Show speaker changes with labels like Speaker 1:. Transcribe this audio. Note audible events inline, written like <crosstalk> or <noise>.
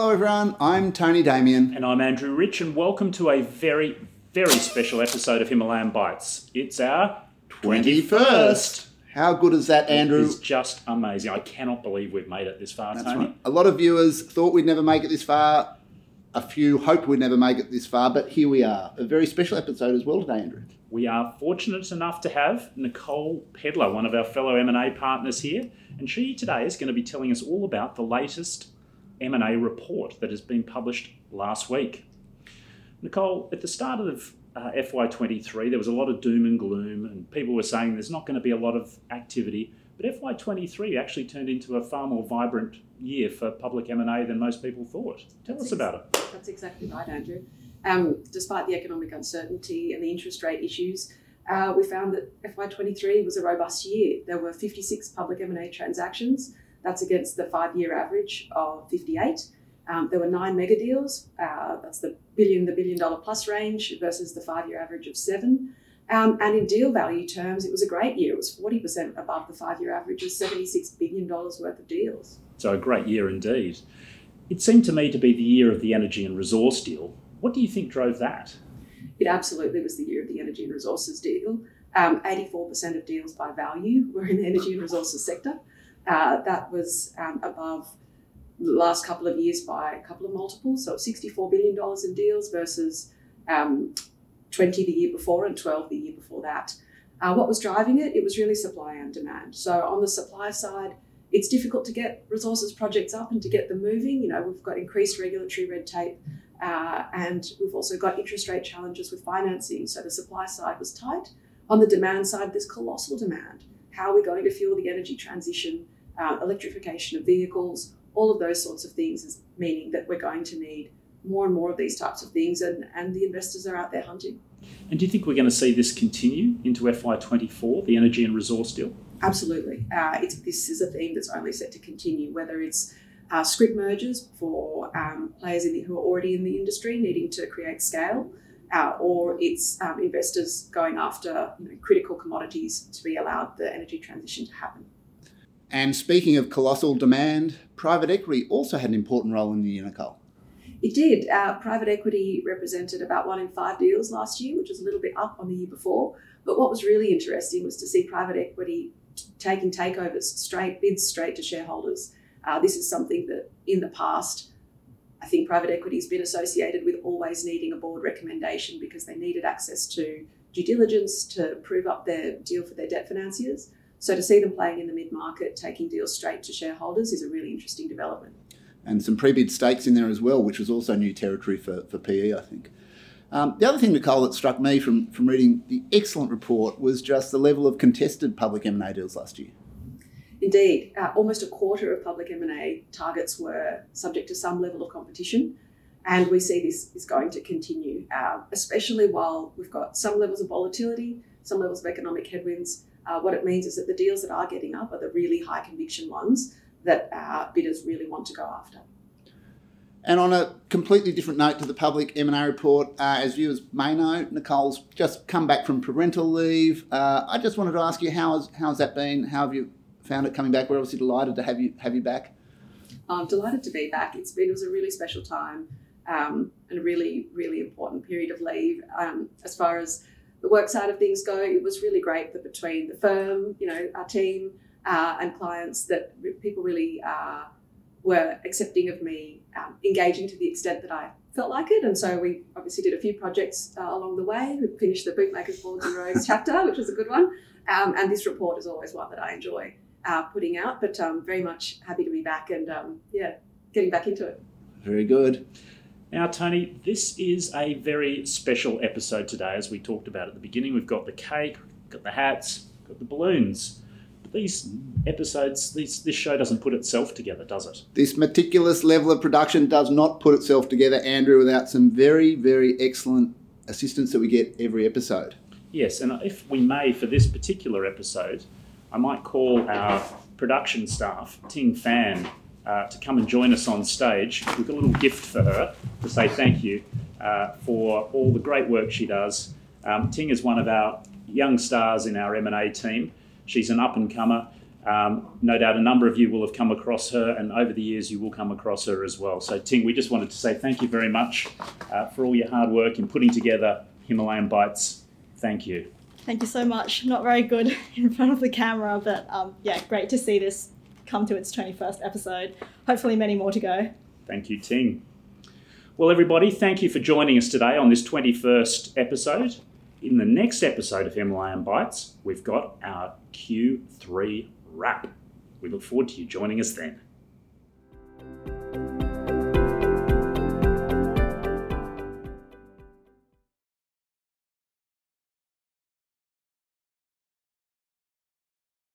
Speaker 1: everyone. I'm Tony Damian.
Speaker 2: And I'm Andrew Rich, and welcome to a very, very special episode of Himalayan Bites. It's our
Speaker 1: 21st. How good is that, Andrew?
Speaker 2: It's just amazing. I cannot believe we've made it this far,
Speaker 1: That's
Speaker 2: Tony.
Speaker 1: right. A lot of viewers thought we'd never make it this far. A few hoped we'd never make it this far, but here we are. A very special episode as well today, Andrew.
Speaker 2: We are fortunate enough to have Nicole Pedler, one of our fellow M&A partners here, and she today is going to be telling us all about the latest M&A report that has been published last week. Nicole, at the start of uh, FY23, there was a lot of doom and gloom, and people were saying there's not going to be a lot of activity. But FY23 actually turned into a far more vibrant year for public M&A than most people thought. Tell
Speaker 3: That's
Speaker 2: us about it.
Speaker 3: That's exactly right, Andrew. Um, despite the economic uncertainty and the interest rate issues, uh, we found that FY23 was a robust year. There were 56 public M&A transactions. That's against the five-year average of 58. Um, there were nine mega deals. Uh, that's the billion, the billion dollar plus range versus the five-year average of seven. Um, and in deal value terms, it was a great year. It was 40% above the five-year average of $76 billion worth of deals.
Speaker 2: So a great year indeed. It seemed to me to be the year of the energy and resource deal. What do you think drove that?
Speaker 3: It absolutely was the year of the energy and resources deal. Um, 84% of deals by value were in the energy and resources sector. Uh, that was um, above the last couple of years by a couple of multiples. So $64 billion in deals versus um, 20 the year before and 12 the year before that. Uh, what was driving it? It was really supply and demand. So on the supply side, it's difficult to get resources projects up and to get them moving. You know, we've got increased regulatory red tape, uh, and we've also got interest rate challenges with financing. So the supply side was tight. On the demand side, there's colossal demand. How are we going to fuel the energy transition, uh, electrification of vehicles, all of those sorts of things is meaning that we're going to need more and more of these types of things, and, and the investors are out there hunting.
Speaker 2: And do you think we're going to see this continue into FY24, the energy and resource deal?
Speaker 3: Absolutely. Uh, this is a theme that's only set to continue, whether it's uh, scrip mergers for um, players in the, who are already in the industry needing to create scale, uh, or it's um, investors going after you know, critical commodities to be allowed the energy transition to happen.
Speaker 1: And speaking of colossal demand, private equity also had an important role in the year.
Speaker 3: It did. Uh, private equity represented about one in five deals last year, which was a little bit up on the year before. But what was really interesting was to see private equity t- taking takeovers straight, bids straight to shareholders. Uh, this is something that in the past, I think private equity has been associated with always needing a board recommendation because they needed access to due diligence to prove up their deal for their debt financiers. So to see them playing in the mid market, taking deals straight to shareholders is a really interesting development.
Speaker 1: And some pre bid stakes in there as well, which was also new territory for, for PE, I think. Um, the other thing, Nicole, that struck me from, from reading the excellent report was just the level of contested public M&A deals last year.
Speaker 3: Indeed, uh, almost a quarter of public M&A targets were subject to some level of competition, and we see this is going to continue, uh, especially while we've got some levels of volatility, some levels of economic headwinds. Uh, what it means is that the deals that are getting up are the really high conviction ones that our bidders really want to go after.
Speaker 1: And on a completely different note to the public M&A report, uh, as viewers may know, Nicole's just come back from parental leave. Uh, I just wanted to ask you, how's how's that been? How have you found it coming back? We're obviously delighted to have you have you back.
Speaker 3: I'm delighted to be back. It's been it was a really special time um, and a really really important period of leave. Um, as far as the work side of things go, it was really great that between the firm, you know, our team uh, and clients, that people really uh, were accepting of me um, engaging to the extent that I felt like it. And so we obviously did a few projects uh, along the way. We finished the Bootmakers Boards <laughs> and Rogues chapter, which was a good one. Um, and this report is always one that I enjoy uh, putting out, but um, very much happy to be back and um, yeah, getting back into it.
Speaker 1: Very good.
Speaker 2: Now, Tony, this is a very special episode today, as we talked about at the beginning. We've got the cake, got the hats, got the balloons. But these episodes, these, this show doesn't put itself together, does it?
Speaker 1: This meticulous level of production does not put itself together, Andrew, without some very, very excellent assistance that we get every episode.
Speaker 2: Yes, and if we may, for this particular episode, I might call our production staff, Ting Fan, uh, to come and join us on stage. Got a little gift for her to say thank you uh, for all the great work she does. Um, Ting is one of our young stars in our M&A team. She's an up and comer. Um, no doubt a number of you will have come across her, and over the years you will come across her as well. So, Ting, we just wanted to say thank you very much uh, for all your hard work in putting together Himalayan Bites. Thank you.
Speaker 4: Thank you so much. Not very good <laughs> in front of the camera, but um, yeah, great to see this come to its 21st episode. Hopefully, many more to go.
Speaker 2: Thank you, Ting. Well, everybody, thank you for joining us today on this 21st episode. In the next episode of Himalayan Bites, we've got our Q3 wrap. We look forward to you joining us then.